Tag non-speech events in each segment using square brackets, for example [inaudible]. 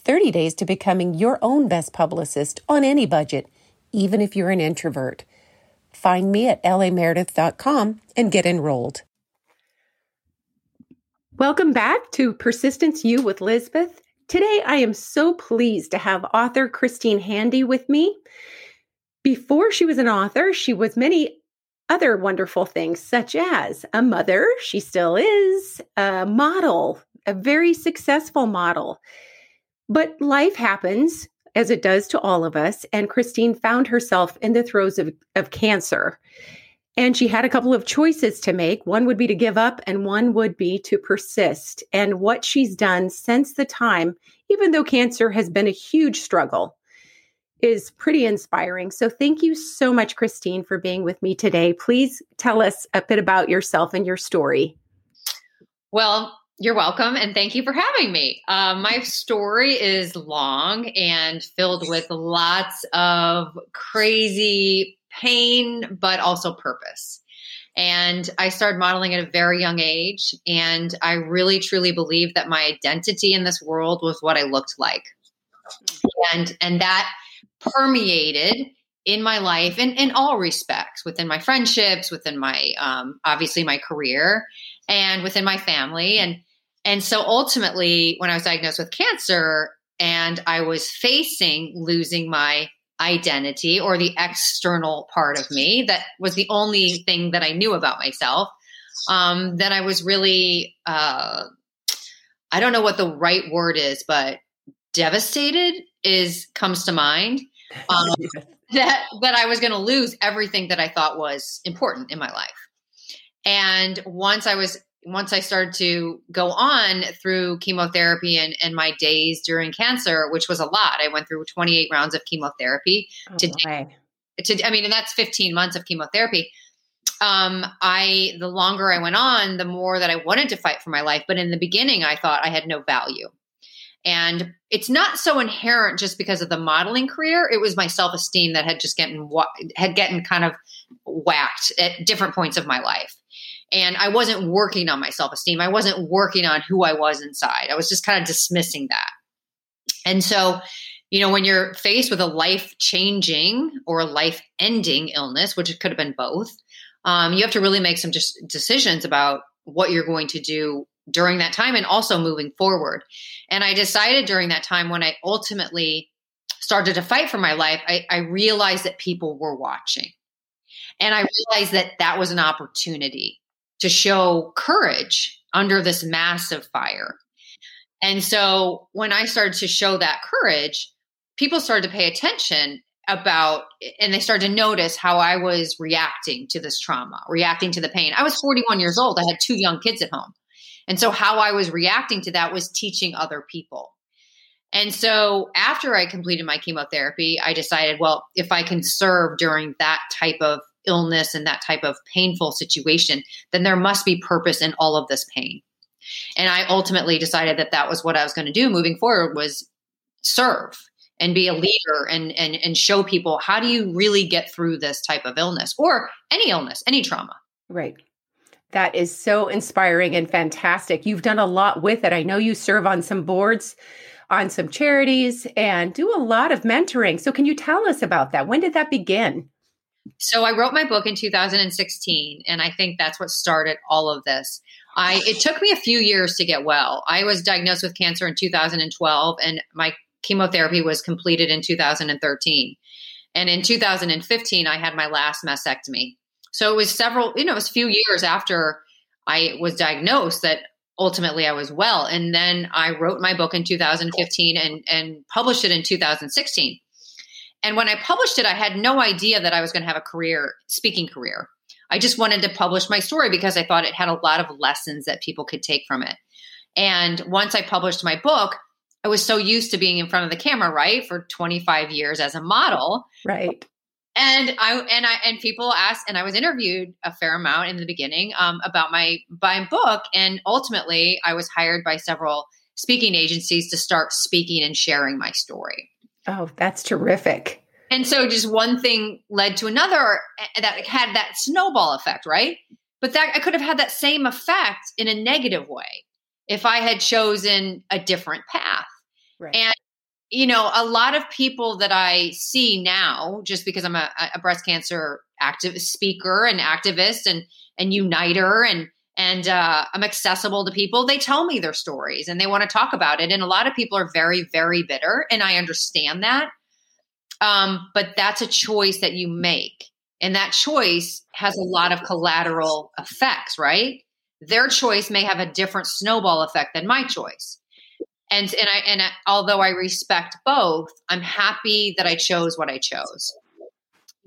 30 days to becoming your own best publicist on any budget, even if you're an introvert. Find me at lameredith.com and get enrolled. Welcome back to Persistence You with Lizbeth. Today, I am so pleased to have author Christine Handy with me. Before she was an author, she was many other wonderful things, such as a mother, she still is, a model, a very successful model. But life happens as it does to all of us. And Christine found herself in the throes of, of cancer. And she had a couple of choices to make. One would be to give up, and one would be to persist. And what she's done since the time, even though cancer has been a huge struggle, is pretty inspiring. So, thank you so much, Christine, for being with me today. Please tell us a bit about yourself and your story. Well, you're welcome, and thank you for having me. Um, my story is long and filled with lots of crazy pain, but also purpose. And I started modeling at a very young age, and I really truly believe that my identity in this world was what I looked like, and and that permeated in my life in, in all respects within my friendships within my um, obviously my career and within my family and and so ultimately, when I was diagnosed with cancer and I was facing losing my identity or the external part of me that was the only thing that I knew about myself, um, then I was really, uh, I don't know what the right word is, but devastated is comes to mind. [laughs] Um, that that I was going to lose everything that I thought was important in my life. And once I was once I started to go on through chemotherapy and, and my days during cancer, which was a lot, I went through 28 rounds of chemotherapy oh, to, to, I mean, and that's 15 months of chemotherapy. Um, I, the longer I went on, the more that I wanted to fight for my life. But in the beginning, I thought I had no value. And it's not so inherent just because of the modeling career. It was my self esteem that had just gotten had gotten kind of whacked at different points of my life and I wasn't working on my self esteem. I wasn't working on who I was inside. I was just kind of dismissing that. And so, you know, when you're faced with a life changing or a life ending illness, which it could have been both, um, you have to really make some just decisions about what you're going to do during that time and also moving forward. And I decided during that time when I ultimately started to fight for my life, I, I realized that people were watching. And I realized that that was an opportunity to show courage under this massive fire. And so when I started to show that courage, people started to pay attention about and they started to notice how I was reacting to this trauma, reacting to the pain. I was 41 years old. I had two young kids at home. And so how I was reacting to that was teaching other people. And so after I completed my chemotherapy, I decided, well, if I can serve during that type of illness and that type of painful situation, then there must be purpose in all of this pain. And I ultimately decided that that was what I was going to do moving forward was serve and be a leader and, and, and show people how do you really get through this type of illness or any illness, any trauma. Right. That is so inspiring and fantastic. You've done a lot with it. I know you serve on some boards, on some charities, and do a lot of mentoring. So, can you tell us about that? When did that begin? So I wrote my book in 2016, and I think that's what started all of this. I it took me a few years to get well. I was diagnosed with cancer in 2012, and my chemotherapy was completed in 2013. And in 2015, I had my last mastectomy. So it was several, you know, it was a few years after I was diagnosed that ultimately I was well. And then I wrote my book in 2015 and, and published it in 2016. And when I published it, I had no idea that I was going to have a career, speaking career. I just wanted to publish my story because I thought it had a lot of lessons that people could take from it. And once I published my book, I was so used to being in front of the camera, right, for 25 years as a model. Right. And I and I and people asked, and I was interviewed a fair amount in the beginning um, about my my book, and ultimately I was hired by several speaking agencies to start speaking and sharing my story. Oh, that's terrific. And so just one thing led to another eh, that had that snowball effect, right? But that I could have had that same effect in a negative way if I had chosen a different path. Right. And you know, a lot of people that I see now, just because I'm a, a breast cancer active speaker and activist and and uniter and and uh, I'm accessible to people. They tell me their stories and they want to talk about it. And a lot of people are very, very bitter, and I understand that. Um, but that's a choice that you make, and that choice has a lot of collateral effects, right? Their choice may have a different snowball effect than my choice and and I and I, although I respect both, I'm happy that I chose what I chose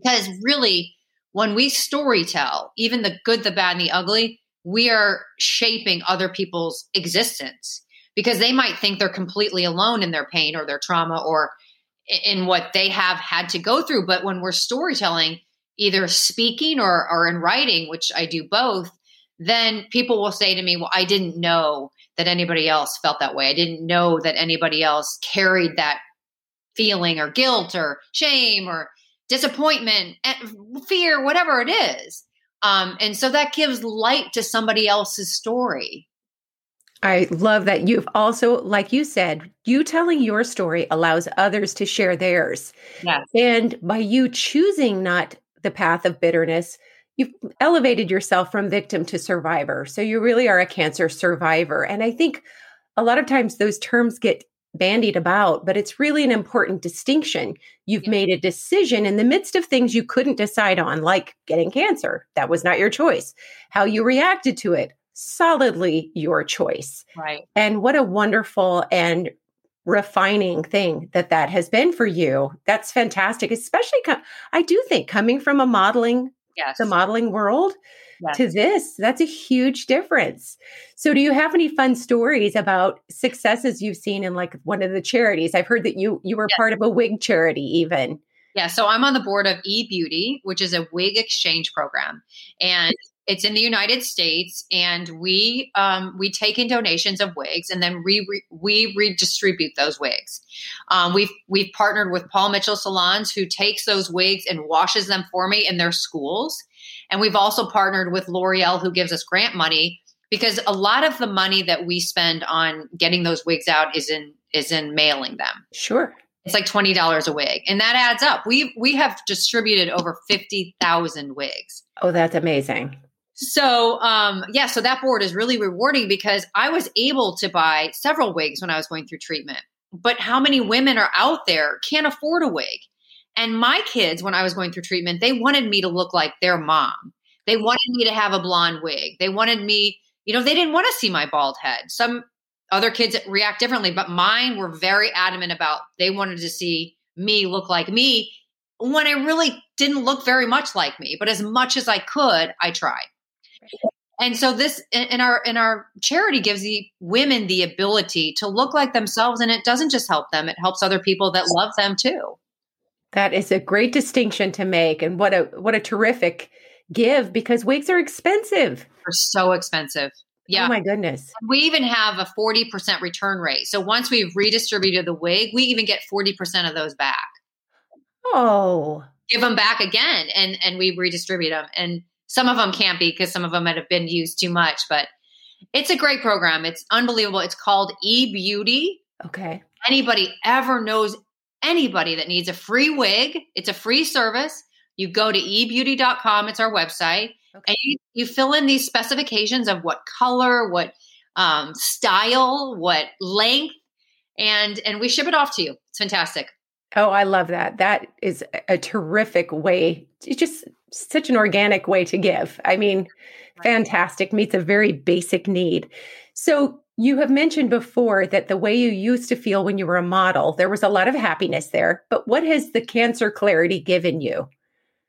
because really, when we story tell, even the good, the bad, and the ugly, we are shaping other people's existence because they might think they're completely alone in their pain or their trauma or in what they have had to go through. But when we're storytelling, either speaking or, or in writing, which I do both, then people will say to me, Well, I didn't know that anybody else felt that way. I didn't know that anybody else carried that feeling or guilt or shame or disappointment, eh, fear, whatever it is. Um, and so that gives light to somebody else's story. I love that you've also, like you said, you telling your story allows others to share theirs. Yes. And by you choosing not the path of bitterness, you've elevated yourself from victim to survivor. So you really are a cancer survivor. And I think a lot of times those terms get bandied about, but it's really an important distinction. You've yeah. made a decision in the midst of things you couldn't decide on, like getting cancer. That was not your choice. How you reacted to it, solidly your choice. Right. And what a wonderful and refining thing that that has been for you. That's fantastic, especially com- I do think coming from a modeling yes. the modeling world to this. That's a huge difference. So, do you have any fun stories about successes you've seen in like one of the charities? I've heard that you you were part of a wig charity, even. Yeah, so I'm on the board of E Beauty, which is a wig exchange program, and it's in the United States, and we um, we take in donations of wigs, and then we re- we redistribute those wigs. Um, we've we've partnered with Paul Mitchell Salons, who takes those wigs and washes them for me in their schools, and we've also partnered with L'Oreal, who gives us grant money because a lot of the money that we spend on getting those wigs out is in is in mailing them. Sure. It's like twenty dollars a wig, and that adds up. We we have distributed over fifty thousand wigs. Oh, that's amazing. So, um, yeah, so that board is really rewarding because I was able to buy several wigs when I was going through treatment. But how many women are out there can't afford a wig? And my kids, when I was going through treatment, they wanted me to look like their mom. They wanted me to have a blonde wig. They wanted me, you know, they didn't want to see my bald head. Some other kids react differently, but mine were very adamant about they wanted to see me look like me when I really didn't look very much like me. But as much as I could, I tried. And so this in our in our charity gives the women the ability to look like themselves and it doesn't just help them, it helps other people that love them too. That is a great distinction to make and what a what a terrific give because wigs are expensive. They're so expensive. Oh yeah. Oh my goodness. We even have a 40% return rate. So once we've redistributed the wig, we even get 40% of those back. Oh. Give them back again and and we redistribute them and some of them can't be because some of them might have been used too much, but it's a great program. It's unbelievable. It's called E Beauty. Okay. Anybody ever knows anybody that needs a free wig, it's a free service. You go to ebeauty.com, it's our website, okay. and you, you fill in these specifications of what color, what um, style, what length, and and we ship it off to you. It's fantastic. Oh, I love that. That is a terrific way. It's just such an organic way to give. I mean, fantastic, meets a very basic need. So, you have mentioned before that the way you used to feel when you were a model, there was a lot of happiness there. But what has the cancer clarity given you?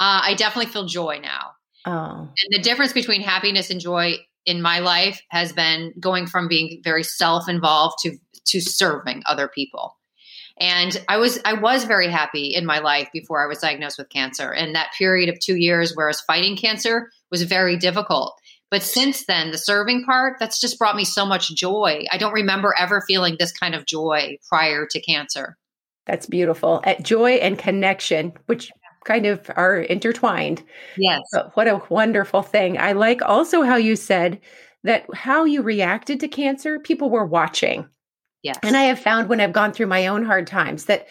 Uh, I definitely feel joy now. Oh. And the difference between happiness and joy in my life has been going from being very self involved to to serving other people. And I was I was very happy in my life before I was diagnosed with cancer. And that period of 2 years where I was fighting cancer was very difficult. But since then, the serving part, that's just brought me so much joy. I don't remember ever feeling this kind of joy prior to cancer. That's beautiful. At joy and connection, which kind of are intertwined. Yes. But what a wonderful thing. I like also how you said that how you reacted to cancer, people were watching. Yes. And I have found when I've gone through my own hard times that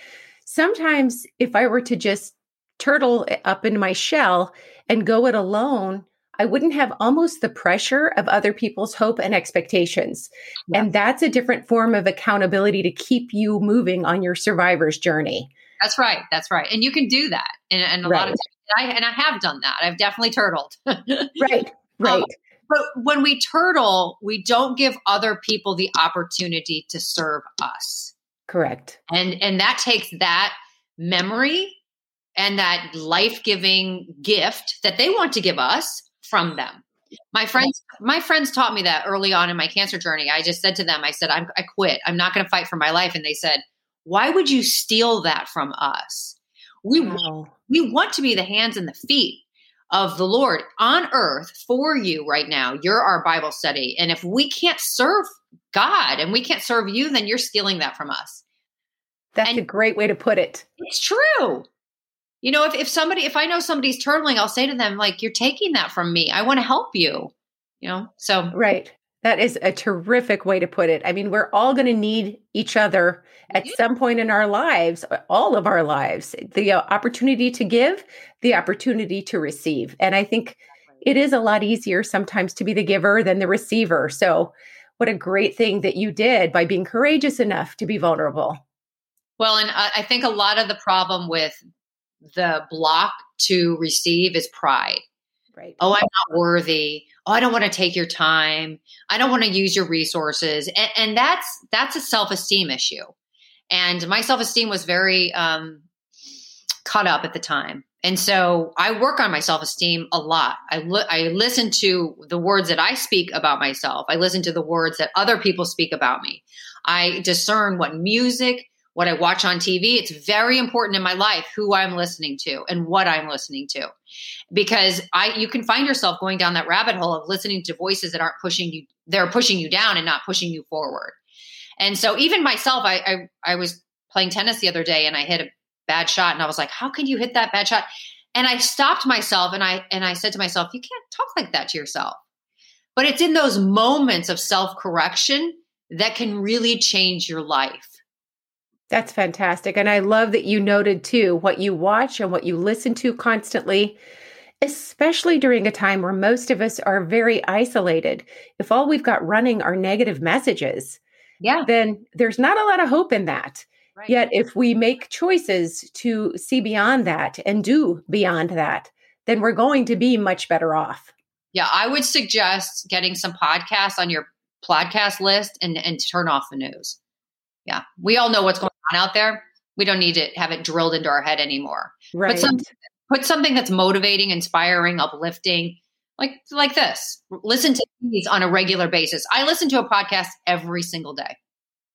sometimes if I were to just turtle eh, up in my shell and go it alone, I wouldn't have almost the pressure of other people's hope and expectations. Yeah. And that's a different form of accountability to keep you moving on your survivor's journey. That's right. That's right. And you can do that. And, and a right. lot of times, I, and I have done that. I've definitely turtled. right. [laughs] Right. Um, but when we turtle, we don't give other people the opportunity to serve us. Correct. And and that takes that memory and that life-giving gift that they want to give us from them. My friends, my friends taught me that early on in my cancer journey. I just said to them, I said, I'm, I quit. I'm not going to fight for my life. And they said, why would you steal that from us? We, wow. we want to be the hands and the feet of the Lord on earth for you right now. You're our Bible study. And if we can't serve God and we can't serve you, then you're stealing that from us. That's and a great way to put it. It's true you know if, if somebody if i know somebody's turtling i'll say to them like you're taking that from me. I want to help you you know? So right. That is a terrific way to put it. I mean we're all going to need each other at yeah. some point in our lives all of our lives the uh, opportunity to give the opportunity to receive. And i think it is a lot easier sometimes to be the giver than the receiver. So what a great thing that you did by being courageous enough to be vulnerable. Well and i think a lot of the problem with the block to receive is pride. Right. Oh, I'm not worthy. Oh, I don't want to take your time. I don't want to use your resources. And, and that's that's a self-esteem issue. And my self-esteem was very um, caught up at the time. And so I work on my self-esteem a lot. I li- I listen to the words that I speak about myself. I listen to the words that other people speak about me. I discern what music, what I watch on TV. It's very important in my life who I'm listening to and what I'm listening to. Because I you can find yourself going down that rabbit hole of listening to voices that aren't pushing you they're pushing you down and not pushing you forward. And so even myself I I, I was playing tennis the other day and I hit a bad shot and I was like, "How can you hit that bad shot?" And I stopped myself and I and I said to myself, "You can't talk like that to yourself." But it's in those moments of self-correction that can really change your life that's fantastic. And I love that you noted too what you watch and what you listen to constantly, especially during a time where most of us are very isolated. If all we've got running are negative messages, yeah. then there's not a lot of hope in that. Right. Yet if we make choices to see beyond that and do beyond that, then we're going to be much better off. Yeah, I would suggest getting some podcasts on your podcast list and and turn off the news. Yeah. We all know what's going on out there. We don't need to have it drilled into our head anymore. Right. Put, some, put something that's motivating, inspiring, uplifting, like like this. Listen to these on a regular basis. I listen to a podcast every single day.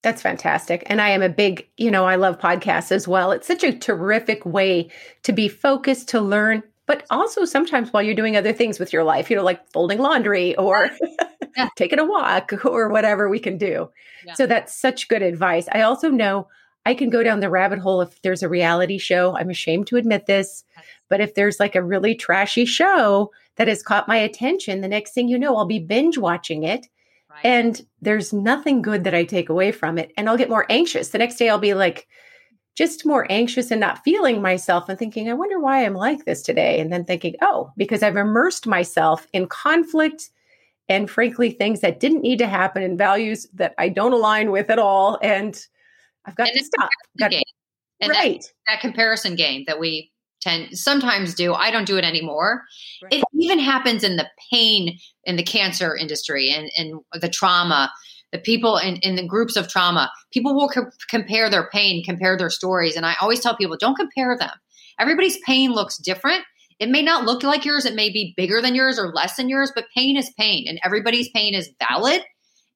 That's fantastic. And I am a big, you know, I love podcasts as well. It's such a terrific way to be focused, to learn, but also sometimes while you're doing other things with your life, you know, like folding laundry or [laughs] yeah. [laughs] taking a walk [laughs] or whatever we can do. Yeah. So that's such good advice. I also know I can go down the rabbit hole if there's a reality show. I'm ashamed to admit this, but if there's like a really trashy show that has caught my attention, the next thing you know, I'll be binge watching it. Right. And there's nothing good that I take away from it. And I'll get more anxious. The next day, I'll be like, just more anxious and not feeling myself and thinking, I wonder why I'm like this today. And then thinking, oh, because I've immersed myself in conflict and frankly, things that didn't need to happen and values that I don't align with at all. And I've got and to stop. Got. And right. That, that, comparison game that we tend sometimes do. I don't do it anymore. Right. It even happens in the pain in the cancer industry and, and the trauma. The people in, in the groups of trauma, people will co- compare their pain, compare their stories. And I always tell people, don't compare them. Everybody's pain looks different. It may not look like yours. It may be bigger than yours or less than yours, but pain is pain and everybody's pain is valid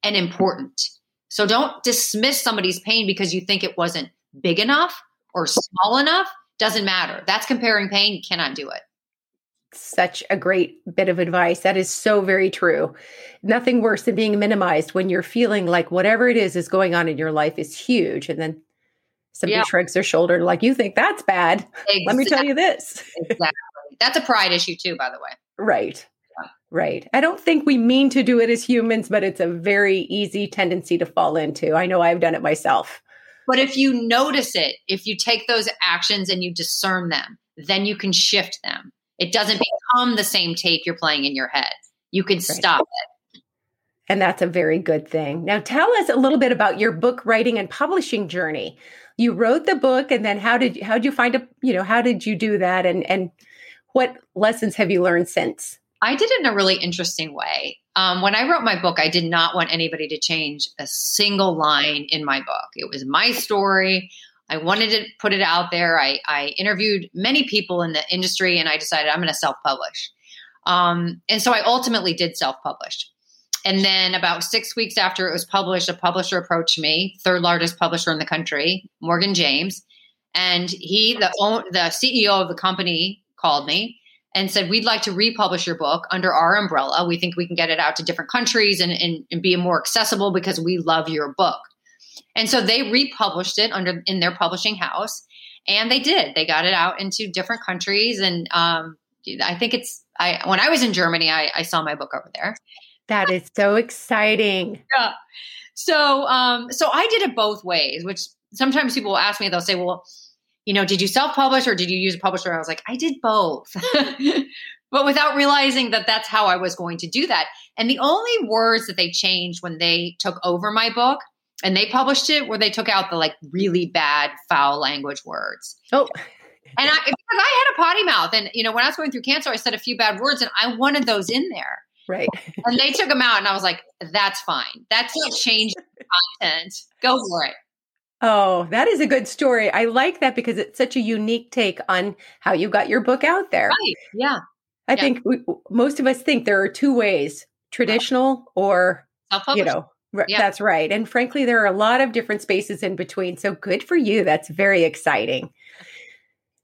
and important. So don't dismiss somebody's pain because you think it wasn't big enough or small enough. Doesn't matter. That's comparing pain. You cannot do it. Such a great bit of advice. That is so very true. Nothing worse than being minimized when you're feeling like whatever it is is going on in your life is huge. And then somebody yeah. shrugs their shoulder, like, you think that's bad. Exactly. Let me tell you this. exactly. That's a pride issue, too, by the way. Right. Right. I don't think we mean to do it as humans, but it's a very easy tendency to fall into. I know I've done it myself. But if you notice it, if you take those actions and you discern them, then you can shift them. It doesn't become the same tape you're playing in your head. You can right. stop it. And that's a very good thing. Now, tell us a little bit about your book writing and publishing journey. You wrote the book, and then how did how did you find a you know how did you do that, and and what lessons have you learned since? I did it in a really interesting way. Um, when I wrote my book, I did not want anybody to change a single line in my book. It was my story. I wanted to put it out there. I, I interviewed many people in the industry and I decided I'm going to self publish. Um, and so I ultimately did self publish. And then about six weeks after it was published, a publisher approached me, third largest publisher in the country, Morgan James. And he, the, the CEO of the company, called me and said, We'd like to republish your book under our umbrella. We think we can get it out to different countries and, and, and be more accessible because we love your book. And so they republished it under in their publishing house. And they did. They got it out into different countries. And um, I think it's I when I was in Germany, I, I saw my book over there. That is so exciting. Yeah. So um, so I did it both ways, which sometimes people will ask me, they'll say, Well, you know, did you self publish or did you use a publisher? I was like, I did both, [laughs] but without realizing that that's how I was going to do that. And the only words that they changed when they took over my book and they published it where they took out the like really bad foul language words. Oh. And I, because I had a potty mouth, and you know, when I was going through cancer, I said a few bad words, and I wanted those in there. Right. and they took them out, and I was like, "That's fine. That's [laughs] not changing content. Go for it." Oh, that is a good story. I like that because it's such a unique take on how you got your book out there. Right. Yeah. I yeah. think we, most of us think there are two ways traditional or, you know, yeah. that's right. And frankly, there are a lot of different spaces in between. So good for you. That's very exciting.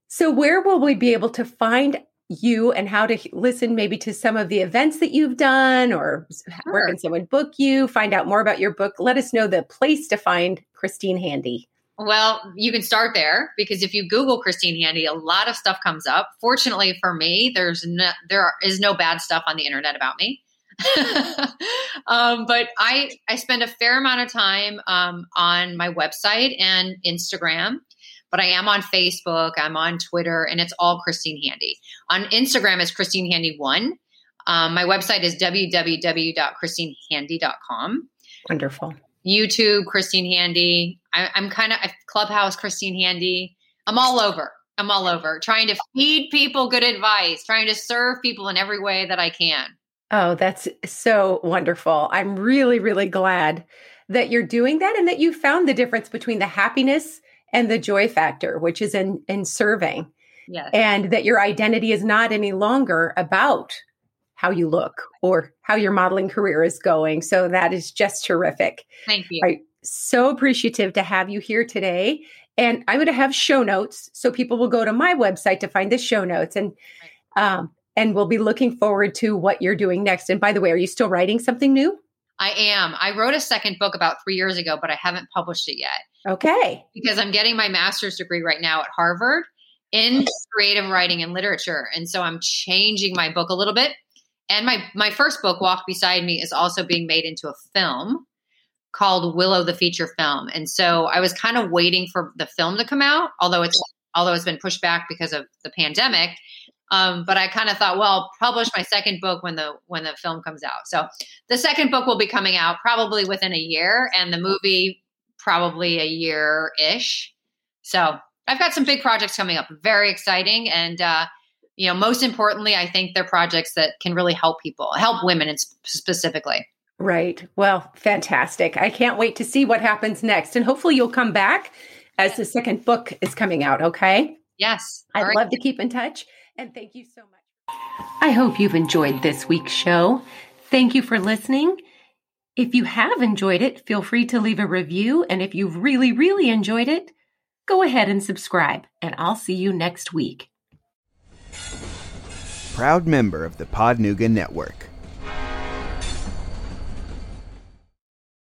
So, where will we be able to find you and how to listen maybe to some of the events that you've done or sure. where can someone book you find out more about your book let us know the place to find christine handy. Well you can start there because if you google christine handy a lot of stuff comes up. Fortunately for me there's no there is no bad stuff on the internet about me. [laughs] Um, but I I spend a fair amount of time um, on my website and Instagram but I am on Facebook, I'm on Twitter, and it's all Christine Handy. On Instagram is Christine Handy One. Um, my website is www.christinehandy.com. Wonderful. YouTube, Christine Handy. I, I'm kind of Clubhouse, Christine Handy. I'm all over. I'm all over trying to feed people good advice, trying to serve people in every way that I can. Oh, that's so wonderful. I'm really, really glad that you're doing that and that you found the difference between the happiness and the joy factor, which is in, in serving. Yes. And that your identity is not any longer about how you look or how your modeling career is going. So that is just terrific. Thank you. I'm so appreciative to have you here today. And I'm going to have show notes so people will go to my website to find the show notes and um, and we'll be looking forward to what you're doing next. And by the way, are you still writing something new? I am. I wrote a second book about three years ago, but I haven't published it yet. Okay. Because I'm getting my master's degree right now at Harvard in creative writing and literature. And so I'm changing my book a little bit. And my my first book, Walk Beside Me, is also being made into a film called Willow the feature film. And so I was kind of waiting for the film to come out, although it's although it's been pushed back because of the pandemic. Um, but I kind of thought, well, I'll publish my second book when the when the film comes out. So the second book will be coming out probably within a year, and the movie probably a year ish. So I've got some big projects coming up, very exciting, and uh, you know, most importantly, I think they're projects that can really help people, help women specifically. Right. Well, fantastic. I can't wait to see what happens next, and hopefully, you'll come back as the second book is coming out. Okay. Yes. I'd love to keep in touch. And thank you so much. I hope you've enjoyed this week's show. Thank you for listening. If you have enjoyed it, feel free to leave a review. And if you've really, really enjoyed it, go ahead and subscribe. And I'll see you next week. Proud member of the Podnuga Network.